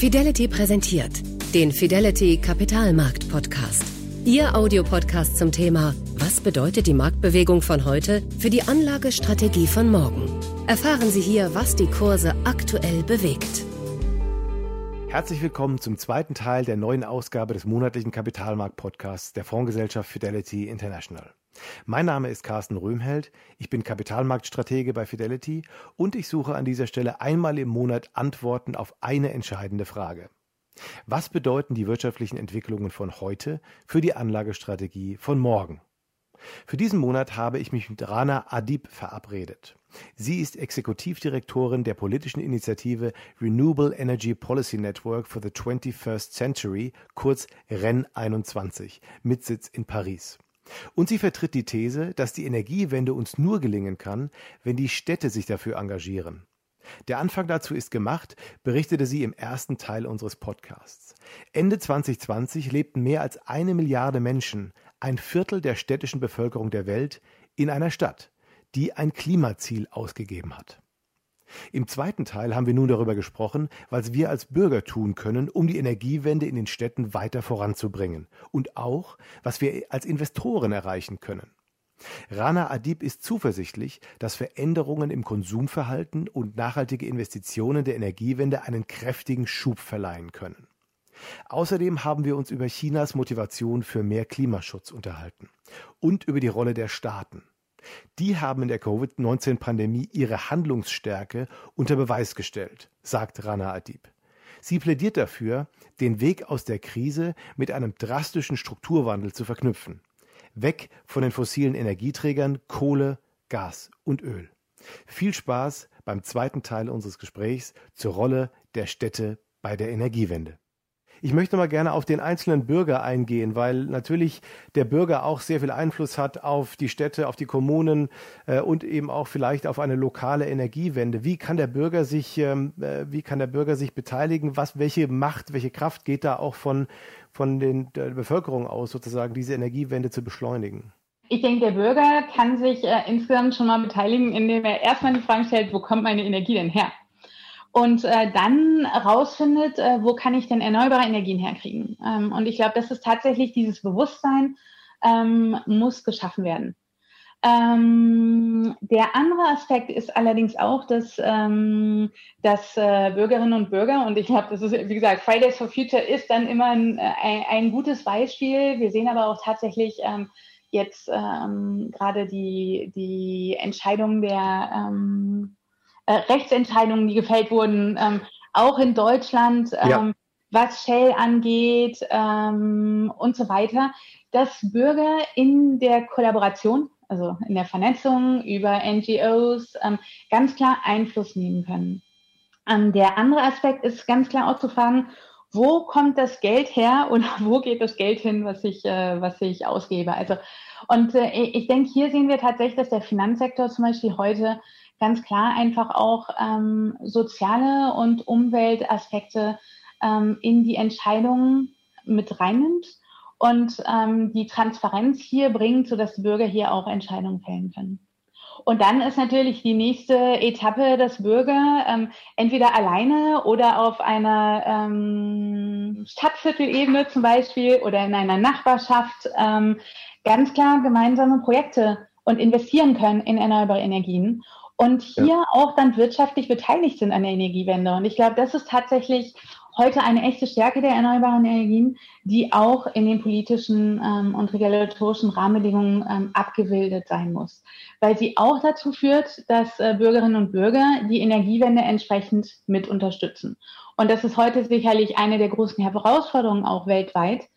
Fidelity präsentiert den Fidelity Kapitalmarkt Podcast. Ihr Audiopodcast zum Thema Was bedeutet die Marktbewegung von heute für die Anlagestrategie von morgen? Erfahren Sie hier, was die Kurse aktuell bewegt. Herzlich willkommen zum zweiten Teil der neuen Ausgabe des monatlichen Kapitalmarkt-Podcasts der Fondsgesellschaft Fidelity International. Mein Name ist Carsten Röhmheld, ich bin Kapitalmarktstratege bei Fidelity und ich suche an dieser Stelle einmal im Monat Antworten auf eine entscheidende Frage. Was bedeuten die wirtschaftlichen Entwicklungen von heute für die Anlagestrategie von morgen? Für diesen Monat habe ich mich mit Rana Adib verabredet. Sie ist Exekutivdirektorin der politischen Initiative Renewable Energy Policy Network for the 21st Century, kurz REN 21, mit Sitz in Paris. Und sie vertritt die These, dass die Energiewende uns nur gelingen kann, wenn die Städte sich dafür engagieren. Der Anfang dazu ist gemacht, berichtete sie im ersten Teil unseres Podcasts. Ende 2020 lebten mehr als eine Milliarde Menschen, ein Viertel der städtischen Bevölkerung der Welt, in einer Stadt, die ein Klimaziel ausgegeben hat. Im zweiten Teil haben wir nun darüber gesprochen, was wir als Bürger tun können, um die Energiewende in den Städten weiter voranzubringen und auch, was wir als Investoren erreichen können. Rana Adib ist zuversichtlich, dass Veränderungen im Konsumverhalten und nachhaltige Investitionen der Energiewende einen kräftigen Schub verleihen können. Außerdem haben wir uns über Chinas Motivation für mehr Klimaschutz unterhalten und über die Rolle der Staaten. Die haben in der Covid-19-Pandemie ihre Handlungsstärke unter Beweis gestellt, sagt Rana Adib. Sie plädiert dafür, den Weg aus der Krise mit einem drastischen Strukturwandel zu verknüpfen. Weg von den fossilen Energieträgern Kohle, Gas und Öl. Viel Spaß beim zweiten Teil unseres Gesprächs zur Rolle der Städte bei der Energiewende. Ich möchte mal gerne auf den einzelnen Bürger eingehen, weil natürlich der Bürger auch sehr viel Einfluss hat auf die Städte, auf die Kommunen äh, und eben auch vielleicht auf eine lokale Energiewende. Wie kann der Bürger sich, ähm, äh, wie kann der Bürger sich beteiligen? Was, welche Macht, welche Kraft geht da auch von, von den, der Bevölkerung aus, sozusagen diese Energiewende zu beschleunigen? Ich denke, der Bürger kann sich äh, insgesamt schon mal beteiligen, indem er erstmal die Frage stellt, wo kommt meine Energie denn her? Und äh, dann rausfindet, äh, wo kann ich denn erneuerbare Energien herkriegen. Ähm, und ich glaube, das ist tatsächlich dieses Bewusstsein ähm, muss geschaffen werden. Ähm, der andere Aspekt ist allerdings auch, dass, ähm, dass äh, Bürgerinnen und Bürger, und ich glaube, das ist, wie gesagt, Fridays for Future ist dann immer ein, ein, ein gutes Beispiel. Wir sehen aber auch tatsächlich ähm, jetzt ähm, gerade die, die Entscheidung der ähm, äh, Rechtsentscheidungen, die gefällt wurden, ähm, auch in Deutschland, ähm, ja. was Shell angeht ähm, und so weiter, dass Bürger in der Kollaboration, also in der Vernetzung über NGOs, ähm, ganz klar Einfluss nehmen können. Ähm, der andere Aspekt ist ganz klar auch zu fragen, wo kommt das Geld her oder wo geht das Geld hin, was ich, äh, was ich ausgebe? Also, und äh, ich denke, hier sehen wir tatsächlich, dass der Finanzsektor zum Beispiel heute ganz klar einfach auch ähm, soziale und Umweltaspekte ähm, in die Entscheidungen mit reinnimmt und ähm, die Transparenz hier bringt, sodass die Bürger hier auch Entscheidungen fällen können. Und dann ist natürlich die nächste Etappe, dass Bürger ähm, entweder alleine oder auf einer ähm, Stadtviertelebene zum Beispiel oder in einer Nachbarschaft ähm, ganz klar gemeinsame Projekte und investieren können in erneuerbare Energien und hier ja. auch dann wirtschaftlich beteiligt sind an der Energiewende. Und ich glaube, das ist tatsächlich heute eine echte Stärke der erneuerbaren Energien, die auch in den politischen ähm, und regulatorischen Rahmenbedingungen ähm, abgebildet sein muss, weil sie auch dazu führt, dass äh, Bürgerinnen und Bürger die Energiewende entsprechend mit unterstützen. Und das ist heute sicherlich eine der großen Herausforderungen auch weltweit,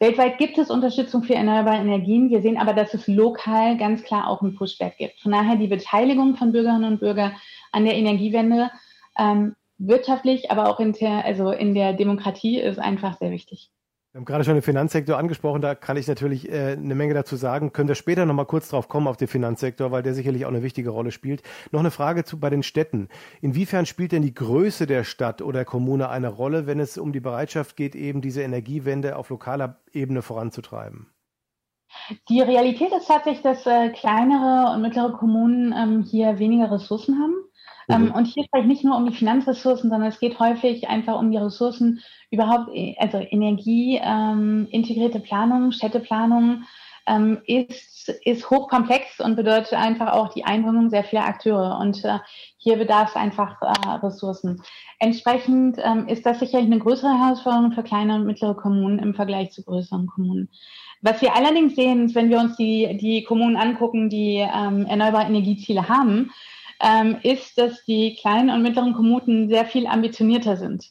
Weltweit gibt es Unterstützung für erneuerbare Energien. Wir sehen aber, dass es lokal ganz klar auch ein Pushback gibt. Von daher die Beteiligung von Bürgerinnen und Bürgern an der Energiewende ähm, wirtschaftlich, aber auch in der, also in der Demokratie ist einfach sehr wichtig. Wir haben gerade schon den Finanzsektor angesprochen, da kann ich natürlich äh, eine Menge dazu sagen. Können wir später nochmal kurz drauf kommen auf den Finanzsektor, weil der sicherlich auch eine wichtige Rolle spielt. Noch eine Frage zu bei den Städten. Inwiefern spielt denn die Größe der Stadt oder Kommune eine Rolle, wenn es um die Bereitschaft geht, eben diese Energiewende auf lokaler Ebene voranzutreiben? Die Realität ist tatsächlich, dass äh, kleinere und mittlere Kommunen ähm, hier weniger Ressourcen haben mhm. und hier spreche ich nicht nur um die Finanzressourcen, sondern es geht häufig einfach um die Ressourcen überhaupt, also Energie, ähm, integrierte Planung, Städteplanung ähm, ist, ist hochkomplex und bedeutet einfach auch die Einbringung sehr vieler Akteure. Und äh, hier bedarf es einfach äh, Ressourcen. Entsprechend ähm, ist das sicherlich eine größere Herausforderung für kleine und mittlere Kommunen im Vergleich zu größeren Kommunen. Was wir allerdings sehen, wenn wir uns die, die Kommunen angucken, die ähm, erneuerbare Energieziele haben, ähm, ist, dass die kleinen und mittleren Kommunen sehr viel ambitionierter sind.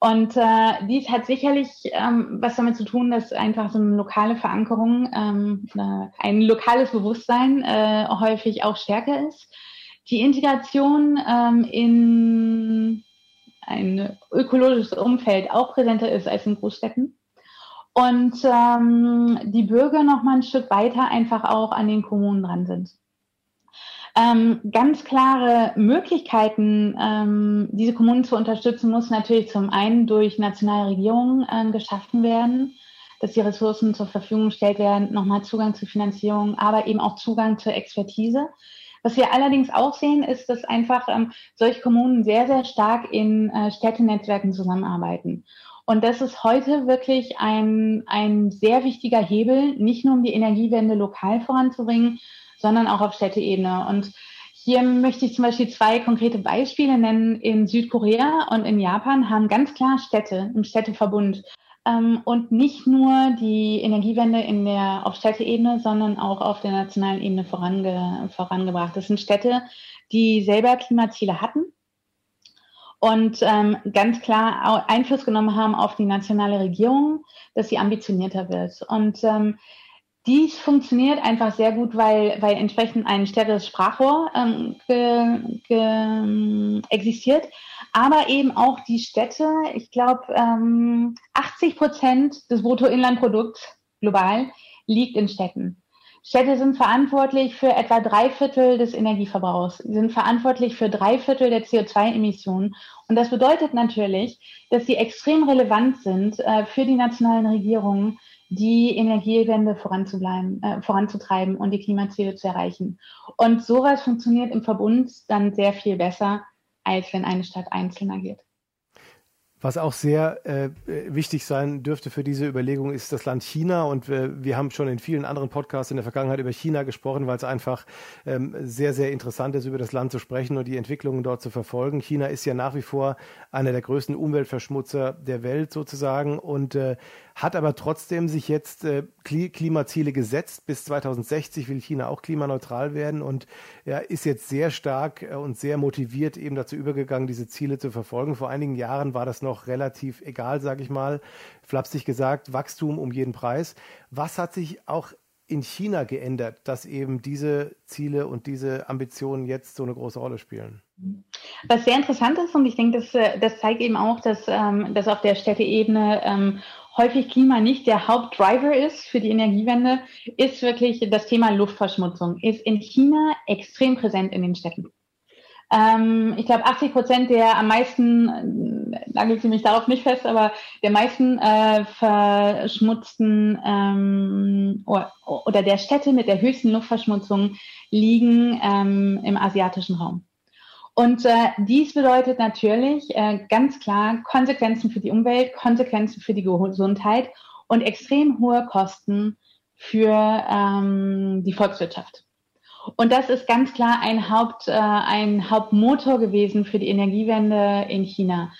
Und äh, dies hat sicherlich ähm, was damit zu tun, dass einfach so eine lokale Verankerung, ähm, ein lokales Bewusstsein äh, häufig auch stärker ist. Die Integration ähm, in ein ökologisches Umfeld auch präsenter ist als in Großstädten. Und ähm, die Bürger noch mal ein Stück weiter einfach auch an den Kommunen dran sind. Ähm, ganz klare Möglichkeiten, ähm, diese Kommunen zu unterstützen, muss natürlich zum einen durch nationale Regierungen ähm, geschaffen werden, dass die Ressourcen zur Verfügung gestellt werden, nochmal Zugang zu Finanzierung, aber eben auch Zugang zur Expertise. Was wir allerdings auch sehen, ist, dass einfach ähm, solche Kommunen sehr, sehr stark in äh, Städtenetzwerken zusammenarbeiten. Und das ist heute wirklich ein, ein sehr wichtiger Hebel, nicht nur um die Energiewende lokal voranzubringen, sondern auch auf Städteebene. Und hier möchte ich zum Beispiel zwei konkrete Beispiele nennen. In Südkorea und in Japan haben ganz klar Städte im Städteverbund ähm, und nicht nur die Energiewende in der, auf Städteebene, sondern auch auf der nationalen Ebene vorange, vorangebracht. Das sind Städte, die selber Klimaziele hatten und ähm, ganz klar Einfluss genommen haben auf die nationale Regierung, dass sie ambitionierter wird. Und ähm, dies funktioniert einfach sehr gut, weil, weil entsprechend ein stärkeres Sprachrohr ähm, ge, ge, existiert, aber eben auch die Städte. Ich glaube, ähm, 80 Prozent des Bruttoinlandprodukts global liegt in Städten. Städte sind verantwortlich für etwa drei Viertel des Energieverbrauchs, sie sind verantwortlich für drei Viertel der CO2-Emissionen. Und das bedeutet natürlich, dass sie extrem relevant sind äh, für die nationalen Regierungen, die Energiewende voranzubleiben, äh, voranzutreiben und die Klimaziele zu erreichen. Und sowas funktioniert im Verbund dann sehr viel besser, als wenn eine Stadt einzeln agiert. Was auch sehr äh, wichtig sein dürfte für diese Überlegung ist das Land China. Und wir, wir haben schon in vielen anderen Podcasts in der Vergangenheit über China gesprochen, weil es einfach ähm, sehr, sehr interessant ist, über das Land zu sprechen und die Entwicklungen dort zu verfolgen. China ist ja nach wie vor einer der größten Umweltverschmutzer der Welt sozusagen und äh, hat aber trotzdem sich jetzt äh, Klimaziele gesetzt. Bis 2060 will China auch klimaneutral werden und ja, ist jetzt sehr stark äh, und sehr motiviert eben dazu übergegangen, diese Ziele zu verfolgen. Vor einigen Jahren war das noch relativ egal, sage ich mal, flapsig gesagt, Wachstum um jeden Preis. Was hat sich auch in China geändert, dass eben diese Ziele und diese Ambitionen jetzt so eine große Rolle spielen? Was sehr interessant ist, und ich denke, das, äh, das zeigt eben auch, dass, ähm, dass auf der Städteebene ähm, häufig Klima nicht der Hauptdriver ist für die Energiewende, ist wirklich das Thema Luftverschmutzung. Ist in China extrem präsent in den Städten. Ähm, ich glaube, 80 Prozent der am meisten, äh, nagelt sie mich darauf nicht fest, aber der meisten äh, verschmutzten ähm, oder, der Städte mit der höchsten Luftverschmutzung liegen ähm, im asiatischen Raum. Und äh, dies bedeutet natürlich äh, ganz klar Konsequenzen für die Umwelt, Konsequenzen für die Gesundheit und extrem hohe Kosten für ähm, die Volkswirtschaft. Und das ist ganz klar ein, Haupt, äh, ein Hauptmotor gewesen für die Energiewende in China.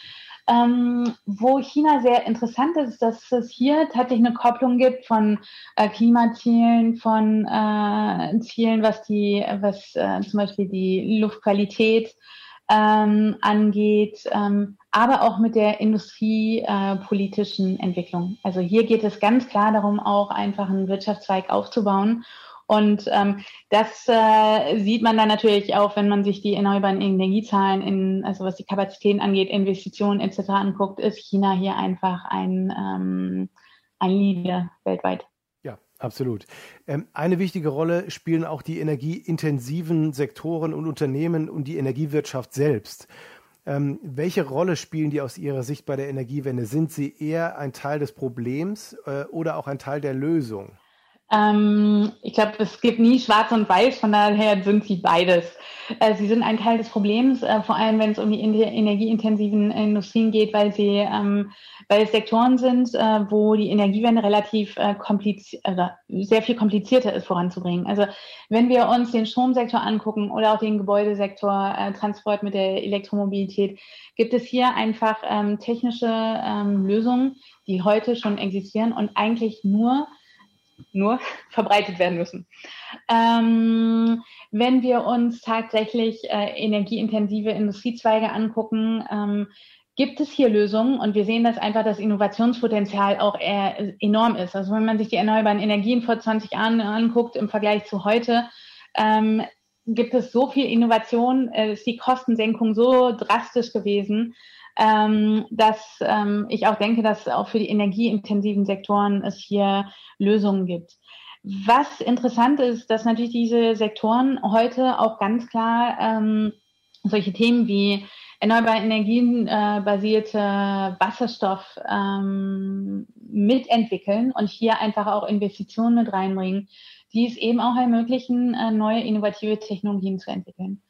Ähm, wo China sehr interessant ist, dass es hier tatsächlich eine Kopplung gibt von äh, Klimazielen, von äh, Zielen, was die, was äh, zum Beispiel die Luftqualität ähm, angeht, ähm, aber auch mit der industriepolitischen Entwicklung. Also hier geht es ganz klar darum, auch einfach einen Wirtschaftszweig aufzubauen und ähm, das äh, sieht man dann natürlich auch, wenn man sich die erneuerbaren Energiezahlen, in, also was die Kapazitäten angeht, Investitionen etc. anguckt, ist China hier einfach ein, ähm, ein Leader weltweit. Ja, absolut. Ähm, eine wichtige Rolle spielen auch die energieintensiven Sektoren und Unternehmen und die Energiewirtschaft selbst. Ähm, welche Rolle spielen die aus Ihrer Sicht bei der Energiewende? Sind sie eher ein Teil des Problems äh, oder auch ein Teil der Lösung? Ähm, ich glaube, es gibt nie schwarz und weiß, von daher sind sie beides. Äh, sie sind ein Teil des Problems, äh, vor allem wenn es um die energieintensiven Industrien geht, weil sie, ähm, weil es Sektoren sind, äh, wo die Energiewende relativ kompliziert, also sehr viel komplizierter ist voranzubringen. Also wenn wir uns den Stromsektor angucken oder auch den Gebäudesektor, Transport mit der Elektromobilität, gibt es hier einfach ähm, technische ähm, Lösungen, die heute schon existieren und eigentlich nur nur verbreitet werden müssen. Ähm, wenn wir uns tatsächlich äh, energieintensive Industriezweige angucken, ähm, gibt es hier Lösungen und wir sehen, dass einfach das Innovationspotenzial auch äh, enorm ist. Also wenn man sich die erneuerbaren Energien vor 20 Jahren anguckt im Vergleich zu heute, ähm, gibt es so viel Innovation, äh, ist die Kostensenkung so drastisch gewesen, ähm, dass ähm, ich auch denke, dass auch für die energieintensiven Sektoren es hier Lösungen gibt. Was interessant ist, dass natürlich diese Sektoren heute auch ganz klar ähm, solche Themen wie erneuerbare Energien äh, basierte Wasserstoff ähm, mitentwickeln und hier einfach auch Investitionen mit reinbringen, die es eben auch ermöglichen, äh, neue innovative Technologien zu entwickeln.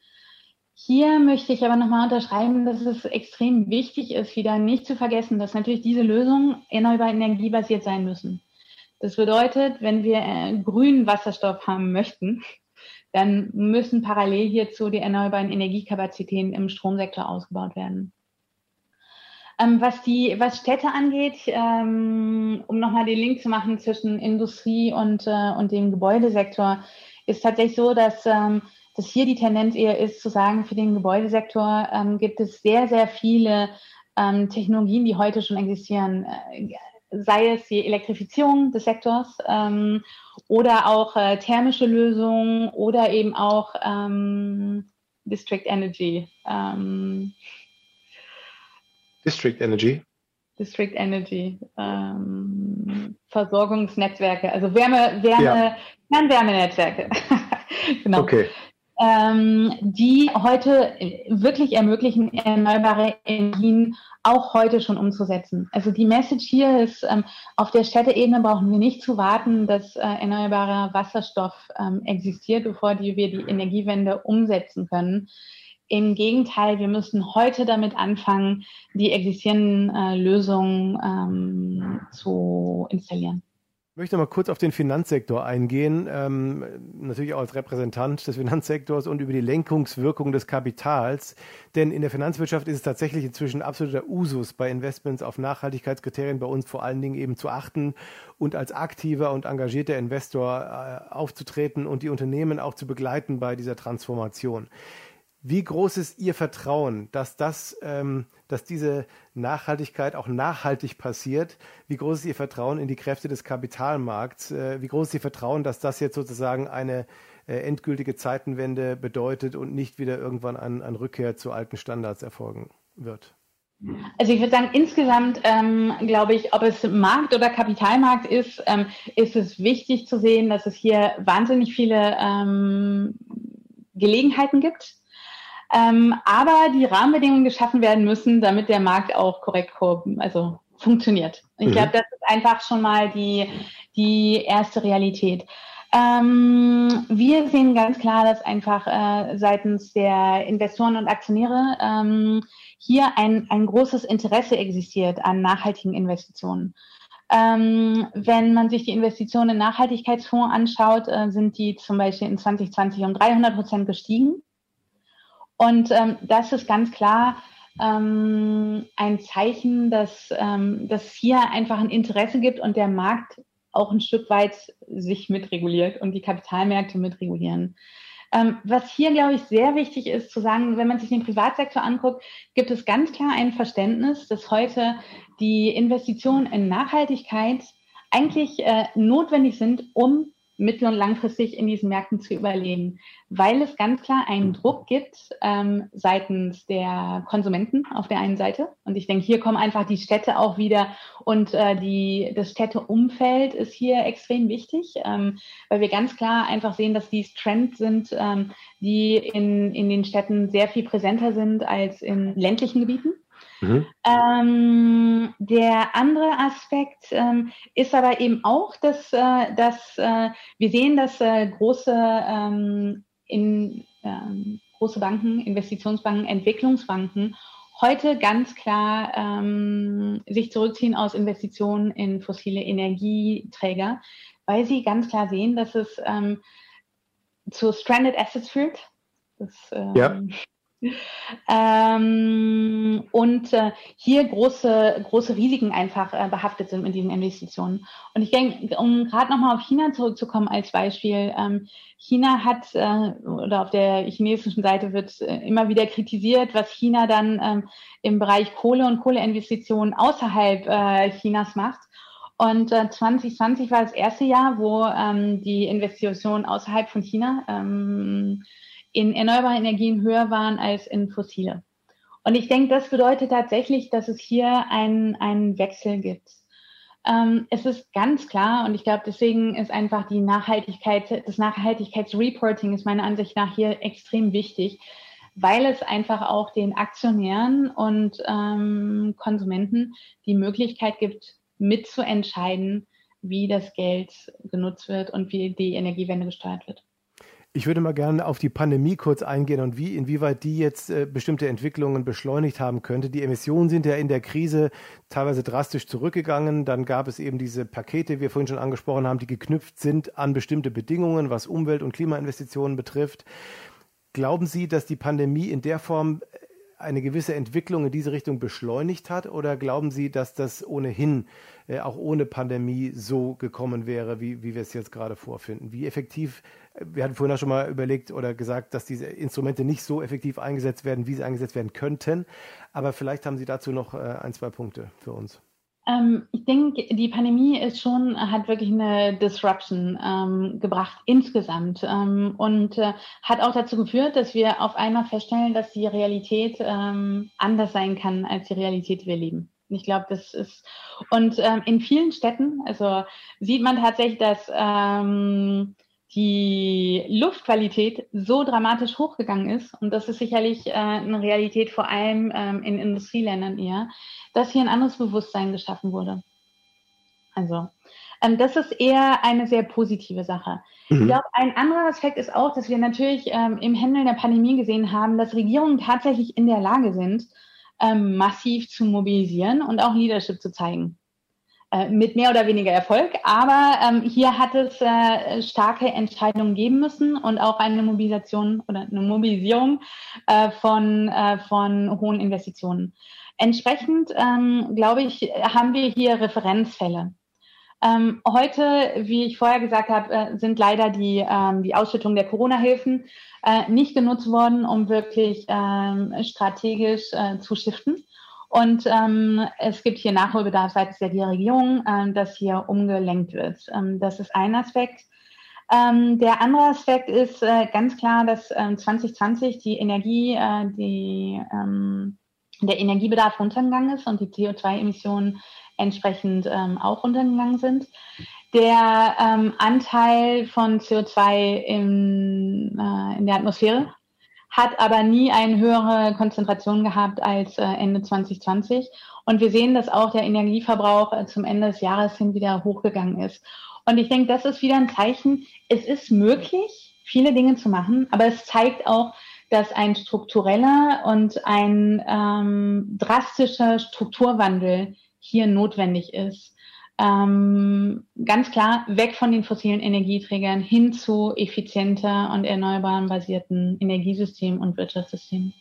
Hier möchte ich aber nochmal unterschreiben, dass es extrem wichtig ist, wieder nicht zu vergessen, dass natürlich diese Lösungen erneuerbare Energie basiert sein müssen. Das bedeutet, wenn wir äh, grünen Wasserstoff haben möchten, dann müssen parallel hierzu die erneuerbaren Energiekapazitäten im Stromsektor ausgebaut werden. Ähm, was die, was Städte angeht, ähm, um nochmal den Link zu machen zwischen Industrie und, äh, und dem Gebäudesektor, ist tatsächlich so, dass, ähm, dass hier die Tendenz eher ist, zu sagen, für den Gebäudesektor ähm, gibt es sehr, sehr viele ähm, Technologien, die heute schon existieren. Äh, sei es die Elektrifizierung des Sektors ähm, oder auch äh, thermische Lösungen oder eben auch ähm, District Energy. Ähm, District Energy? District Energy, ähm, Versorgungsnetzwerke, also Wärme, Wärme, ja. Fernwärmenetzwerke. genau. Okay. Ähm, die heute wirklich ermöglichen, erneuerbare Energien auch heute schon umzusetzen. Also die Message hier ist, ähm, auf der Städteebene brauchen wir nicht zu warten, dass äh, erneuerbarer Wasserstoff ähm, existiert, bevor die, wir die Energiewende umsetzen können. Im Gegenteil, wir müssen heute damit anfangen, die existierenden äh, Lösungen ähm, zu installieren. Ich möchte mal kurz auf den Finanzsektor eingehen, ähm, natürlich auch als Repräsentant des Finanzsektors und über die Lenkungswirkung des Kapitals. Denn in der Finanzwirtschaft ist es tatsächlich inzwischen absoluter Usus, bei Investments auf Nachhaltigkeitskriterien bei uns vor allen Dingen eben zu achten und als aktiver und engagierter Investor äh, aufzutreten und die Unternehmen auch zu begleiten bei dieser Transformation. Wie groß ist Ihr Vertrauen, dass das, ähm, dass diese Nachhaltigkeit auch nachhaltig passiert? Wie groß ist Ihr Vertrauen in die Kräfte des Kapitalmarkts? Äh, wie groß ist Ihr Vertrauen, dass das jetzt sozusagen eine äh, endgültige Zeitenwende bedeutet und nicht wieder irgendwann an, an Rückkehr zu alten Standards erfolgen wird? Also ich würde sagen, insgesamt ähm, glaube ich, ob es Markt oder Kapitalmarkt ist, ähm, ist es wichtig zu sehen, dass es hier wahnsinnig viele ähm, Gelegenheiten gibt ähm, aber die Rahmenbedingungen geschaffen werden müssen, damit der Markt auch korrekt also funktioniert. Ich mhm. glaube, das ist einfach schon mal die, die erste Realität. Ähm, wir sehen ganz klar, dass einfach äh, seitens der Investoren und Aktionäre ähm, hier ein, ein großes Interesse existiert an nachhaltigen Investitionen. Ähm, wenn man sich die Investitionen in Nachhaltigkeitsfonds anschaut, äh, sind die zum Beispiel in 2020 um 300 Prozent gestiegen. Und ähm, das ist ganz klar ähm, ein Zeichen, dass, ähm, dass hier einfach ein Interesse gibt und der Markt auch ein Stück weit sich mitreguliert und die Kapitalmärkte mitregulieren. Ähm, was hier, glaube ich, sehr wichtig ist zu sagen, wenn man sich den Privatsektor anguckt, gibt es ganz klar ein Verständnis, dass heute die Investitionen in Nachhaltigkeit eigentlich äh, notwendig sind, um mittel- und langfristig in diesen Märkten zu überleben, weil es ganz klar einen Druck gibt ähm, seitens der Konsumenten auf der einen Seite. Und ich denke, hier kommen einfach die Städte auch wieder und äh, die, das Städteumfeld ist hier extrem wichtig, ähm, weil wir ganz klar einfach sehen, dass dies Trends sind, ähm, die in, in den Städten sehr viel präsenter sind als in ländlichen Gebieten. Mhm. Ähm, der andere Aspekt ähm, ist aber eben auch, dass, äh, dass äh, wir sehen, dass äh, große, ähm, in, ähm, große Banken, Investitionsbanken, Entwicklungsbanken heute ganz klar ähm, sich zurückziehen aus Investitionen in fossile Energieträger, weil sie ganz klar sehen, dass es ähm, zu Stranded Assets führt. Das, ja. Ähm, und äh, hier große, große Risiken einfach äh, behaftet sind mit diesen Investitionen. Und ich denke, um gerade nochmal auf China zurückzukommen als Beispiel, ähm, China hat, äh, oder auf der chinesischen Seite wird äh, immer wieder kritisiert, was China dann ähm, im Bereich Kohle und Kohleinvestitionen außerhalb äh, Chinas macht. Und äh, 2020 war das erste Jahr, wo ähm, die Investitionen außerhalb von China ähm, in erneuerbare Energien höher waren als in fossile. Und ich denke, das bedeutet tatsächlich, dass es hier einen, einen Wechsel gibt. Ähm, es ist ganz klar, und ich glaube, deswegen ist einfach die Nachhaltigkeit, das Nachhaltigkeitsreporting ist meiner Ansicht nach hier extrem wichtig, weil es einfach auch den Aktionären und ähm, Konsumenten die Möglichkeit gibt, mitzuentscheiden, wie das Geld genutzt wird und wie die Energiewende gesteuert wird. Ich würde mal gerne auf die Pandemie kurz eingehen und wie, inwieweit die jetzt äh, bestimmte Entwicklungen beschleunigt haben könnte. Die Emissionen sind ja in der Krise teilweise drastisch zurückgegangen. Dann gab es eben diese Pakete, wie wir vorhin schon angesprochen haben, die geknüpft sind an bestimmte Bedingungen, was Umwelt- und Klimainvestitionen betrifft. Glauben Sie, dass die Pandemie in der Form eine gewisse Entwicklung in diese Richtung beschleunigt hat? Oder glauben Sie, dass das ohnehin äh, auch ohne Pandemie so gekommen wäre, wie, wie wir es jetzt gerade vorfinden? Wie effektiv, äh, wir hatten vorhin auch schon mal überlegt oder gesagt, dass diese Instrumente nicht so effektiv eingesetzt werden, wie sie eingesetzt werden könnten. Aber vielleicht haben Sie dazu noch äh, ein, zwei Punkte für uns. Ähm, ich denke, die Pandemie ist schon, hat wirklich eine Disruption ähm, gebracht insgesamt ähm, und äh, hat auch dazu geführt, dass wir auf einmal feststellen, dass die Realität ähm, anders sein kann als die Realität, die wir leben. Ich glaube, das ist und ähm, in vielen Städten, also sieht man tatsächlich, dass ähm, die Luftqualität so dramatisch hochgegangen ist, und das ist sicherlich äh, eine Realität vor allem ähm, in Industrieländern eher, dass hier ein anderes Bewusstsein geschaffen wurde. Also, ähm, das ist eher eine sehr positive Sache. Mhm. Ich glaube, ein anderer Aspekt ist auch, dass wir natürlich ähm, im Handeln der Pandemie gesehen haben, dass Regierungen tatsächlich in der Lage sind, ähm, massiv zu mobilisieren und auch Leadership zu zeigen. Äh, mit mehr oder weniger Erfolg. Aber ähm, hier hat es äh, starke Entscheidungen geben müssen und auch eine Mobilisation oder eine Mobilisierung äh, von, äh, von hohen Investitionen. Entsprechend, ähm, glaube ich, haben wir hier Referenzfälle. Ähm, heute, wie ich vorher gesagt habe, äh, sind leider die, ähm, die Ausschüttung der Corona-Hilfen äh, nicht genutzt worden, um wirklich ähm, strategisch zu shiften. Und ähm, es gibt hier Nachholbedarf seitens der Regierung, ähm, dass hier umgelenkt wird. Ähm, das ist ein Aspekt. Ähm, der andere Aspekt ist äh, ganz klar, dass ähm, 2020 die Energie, äh, die, ähm, der Energiebedarf runtergegangen ist und die CO2-Emissionen entsprechend ähm, auch runtergegangen sind. Der ähm, Anteil von CO2 in, äh, in der Atmosphäre hat aber nie eine höhere Konzentration gehabt als äh, Ende 2020. Und wir sehen, dass auch der Energieverbrauch äh, zum Ende des Jahres hin wieder hochgegangen ist. Und ich denke, das ist wieder ein Zeichen, es ist möglich, viele Dinge zu machen, aber es zeigt auch, dass ein struktureller und ein ähm, drastischer Strukturwandel hier notwendig ist ähm, ganz klar weg von den fossilen Energieträgern hin zu effizienter und erneuerbaren basierten Energiesystemen und Wirtschaftssystemen.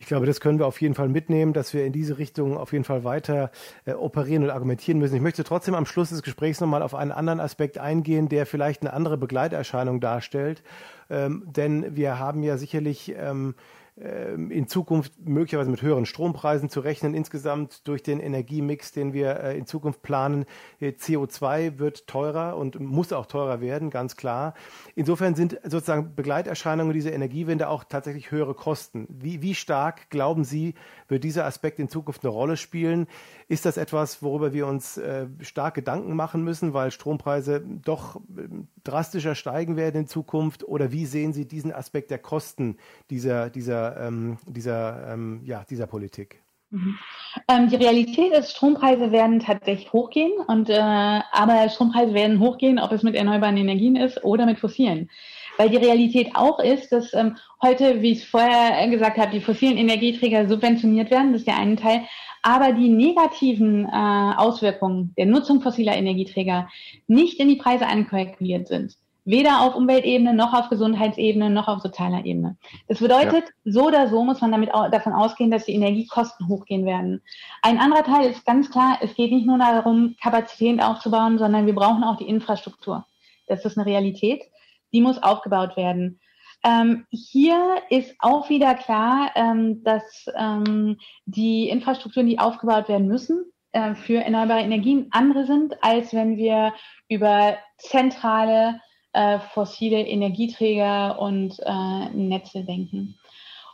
Ich glaube, das können wir auf jeden Fall mitnehmen, dass wir in diese Richtung auf jeden Fall weiter äh, operieren und argumentieren müssen. Ich möchte trotzdem am Schluss des Gesprächs nochmal auf einen anderen Aspekt eingehen, der vielleicht eine andere Begleiterscheinung darstellt. Ähm, denn wir haben ja sicherlich ähm, in Zukunft möglicherweise mit höheren Strompreisen zu rechnen. Insgesamt durch den Energiemix, den wir äh, in Zukunft planen, äh, CO2 wird teurer und muss auch teurer werden, ganz klar. Insofern sind sozusagen Begleiterscheinungen dieser Energiewende auch tatsächlich höhere Kosten. Wie, wie stark, glauben Sie, wird dieser Aspekt in Zukunft eine Rolle spielen? Ist das etwas, worüber wir uns äh, stark Gedanken machen müssen, weil Strompreise doch drastischer steigen werden in Zukunft? Oder wie sehen Sie diesen Aspekt der Kosten dieser, dieser ähm, dieser, ähm, ja, dieser Politik? Mhm. Ähm, die Realität ist, Strompreise werden tatsächlich hochgehen und äh, aber Strompreise werden hochgehen, ob es mit erneuerbaren Energien ist oder mit fossilen. Weil die Realität auch ist, dass ähm, heute, wie ich es vorher gesagt habe, die fossilen Energieträger subventioniert werden, das ist der eine Teil, aber die negativen äh, Auswirkungen der Nutzung fossiler Energieträger nicht in die Preise einkalkuliert sind. Weder auf Umweltebene, noch auf Gesundheitsebene, noch auf sozialer Ebene. Das bedeutet, ja. so oder so muss man damit davon ausgehen, dass die Energiekosten hochgehen werden. Ein anderer Teil ist ganz klar, es geht nicht nur darum, Kapazitäten aufzubauen, sondern wir brauchen auch die Infrastruktur. Das ist eine Realität. Die muss aufgebaut werden. Ähm, hier ist auch wieder klar, ähm, dass ähm, die Infrastrukturen, die aufgebaut werden müssen, äh, für erneuerbare Energien andere sind, als wenn wir über zentrale äh, fossile Energieträger und äh, Netze denken.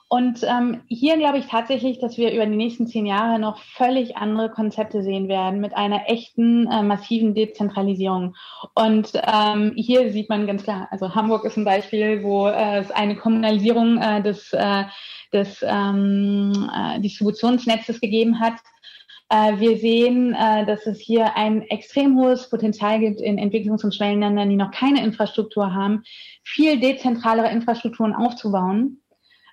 Und ähm, hier glaube ich tatsächlich, dass wir über die nächsten zehn Jahre noch völlig andere Konzepte sehen werden mit einer echten äh, massiven Dezentralisierung. Und ähm, hier sieht man ganz klar, also Hamburg ist ein Beispiel, wo äh, es eine Kommunalisierung äh, des, äh, des ähm, äh, Distributionsnetzes gegeben hat, wir sehen, äh, dass es hier ein extrem hohes Potenzial gibt in Entwicklungs- und Schwellenländern, die noch keine Infrastruktur haben, viel dezentralere Infrastrukturen aufzubauen.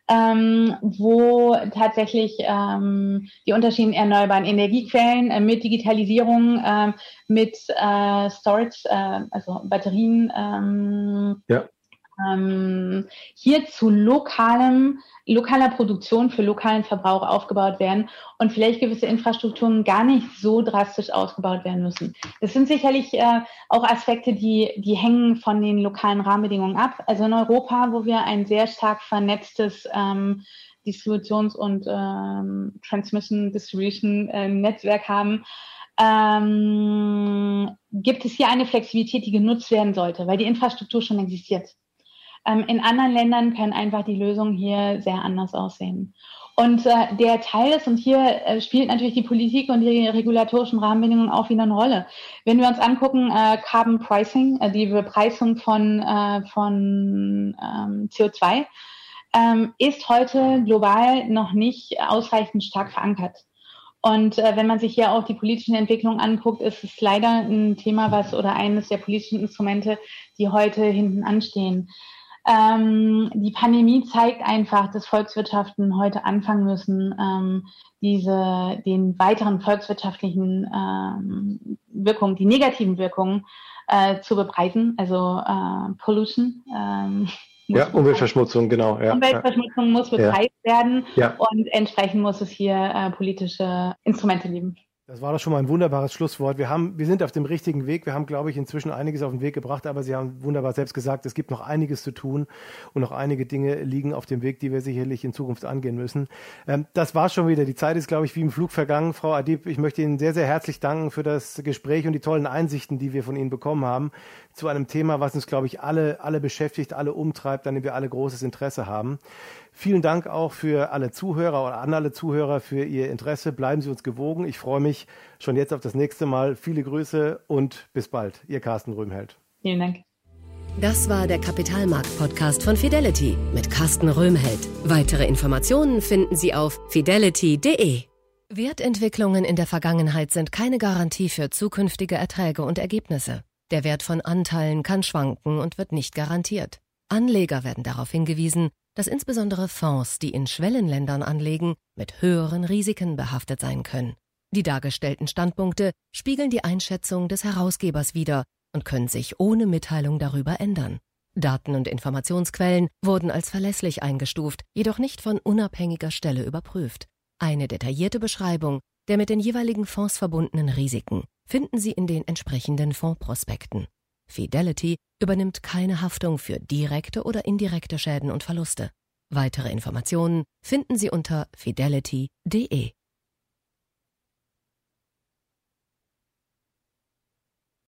Ähm, wo tatsächlich ähm, die unterschiedlichen erneuerbaren Energiequellen äh, mit Digitalisierung, äh, mit äh, Storage, äh, also Batterien, ähm, ja ähm, hier zu lokalem, lokaler Produktion für lokalen Verbrauch aufgebaut werden und vielleicht gewisse Infrastrukturen gar nicht so drastisch ausgebaut werden müssen. Das sind sicherlich äh, auch Aspekte, die, die hängen von den lokalen Rahmenbedingungen ab. Also in Europa, wo wir ein sehr stark vernetztes ähm, Distributions- und ähm, Transmission-Distribution-Netzwerk haben, ähm, gibt es hier eine Flexibilität, die genutzt werden sollte, weil die Infrastruktur schon existiert. Ähm, in anderen Ländern können einfach die Lösungen hier sehr anders aussehen. Und äh, der Teil ist, und hier äh, spielt natürlich die Politik und die regulatorischen Rahmenbedingungen auch wieder eine Rolle. Wenn wir uns angucken, äh, Carbon Pricing, äh, die Bepreisung von, äh, von ähm, CO2, ähm, ist heute global noch nicht ausreichend stark verankert. Und äh, wenn man sich hier auch die politischen Entwicklungen anguckt, ist es leider ein Thema, was oder eines der politischen Instrumente, die heute hinten anstehen. Ähm, die Pandemie zeigt einfach, dass Volkswirtschaften heute anfangen müssen, ähm, diese, den weiteren volkswirtschaftlichen ähm, Wirkungen, die negativen Wirkungen äh, zu bepreisen, also äh, Pollution. Ähm, ja, Umweltverschmutzung, genau. Ja, Umweltverschmutzung ja. muss bepreist ja. werden und entsprechend muss es hier äh, politische Instrumente geben. Das war doch schon mal ein wunderbares Schlusswort. Wir, haben, wir sind auf dem richtigen Weg. Wir haben, glaube ich, inzwischen einiges auf den Weg gebracht, aber Sie haben wunderbar selbst gesagt, es gibt noch einiges zu tun und noch einige Dinge liegen auf dem Weg, die wir sicherlich in Zukunft angehen müssen. Ähm, das war schon wieder. Die Zeit ist, glaube ich, wie im Flug vergangen. Frau Adib, ich möchte Ihnen sehr, sehr herzlich danken für das Gespräch und die tollen Einsichten, die wir von Ihnen bekommen haben zu einem Thema, was uns, glaube ich, alle, alle beschäftigt, alle umtreibt, an dem wir alle großes Interesse haben. Vielen Dank auch für alle Zuhörer oder an alle Zuhörer für Ihr Interesse. Bleiben Sie uns gewogen. Ich freue mich schon jetzt auf das nächste Mal. Viele Grüße und bis bald. Ihr Carsten Röhmheld. Vielen Dank. Das war der Kapitalmarkt-Podcast von Fidelity mit Carsten Röhmheld. Weitere Informationen finden Sie auf fidelity.de. Wertentwicklungen in der Vergangenheit sind keine Garantie für zukünftige Erträge und Ergebnisse. Der Wert von Anteilen kann schwanken und wird nicht garantiert. Anleger werden darauf hingewiesen, dass insbesondere Fonds, die in Schwellenländern anlegen, mit höheren Risiken behaftet sein können. Die dargestellten Standpunkte spiegeln die Einschätzung des Herausgebers wider und können sich ohne Mitteilung darüber ändern. Daten und Informationsquellen wurden als verlässlich eingestuft, jedoch nicht von unabhängiger Stelle überprüft. Eine detaillierte Beschreibung der mit den jeweiligen Fonds verbundenen Risiken finden Sie in den entsprechenden Fondsprospekten. Fidelity übernimmt keine Haftung für direkte oder indirekte Schäden und Verluste. Weitere Informationen finden Sie unter fidelity.de.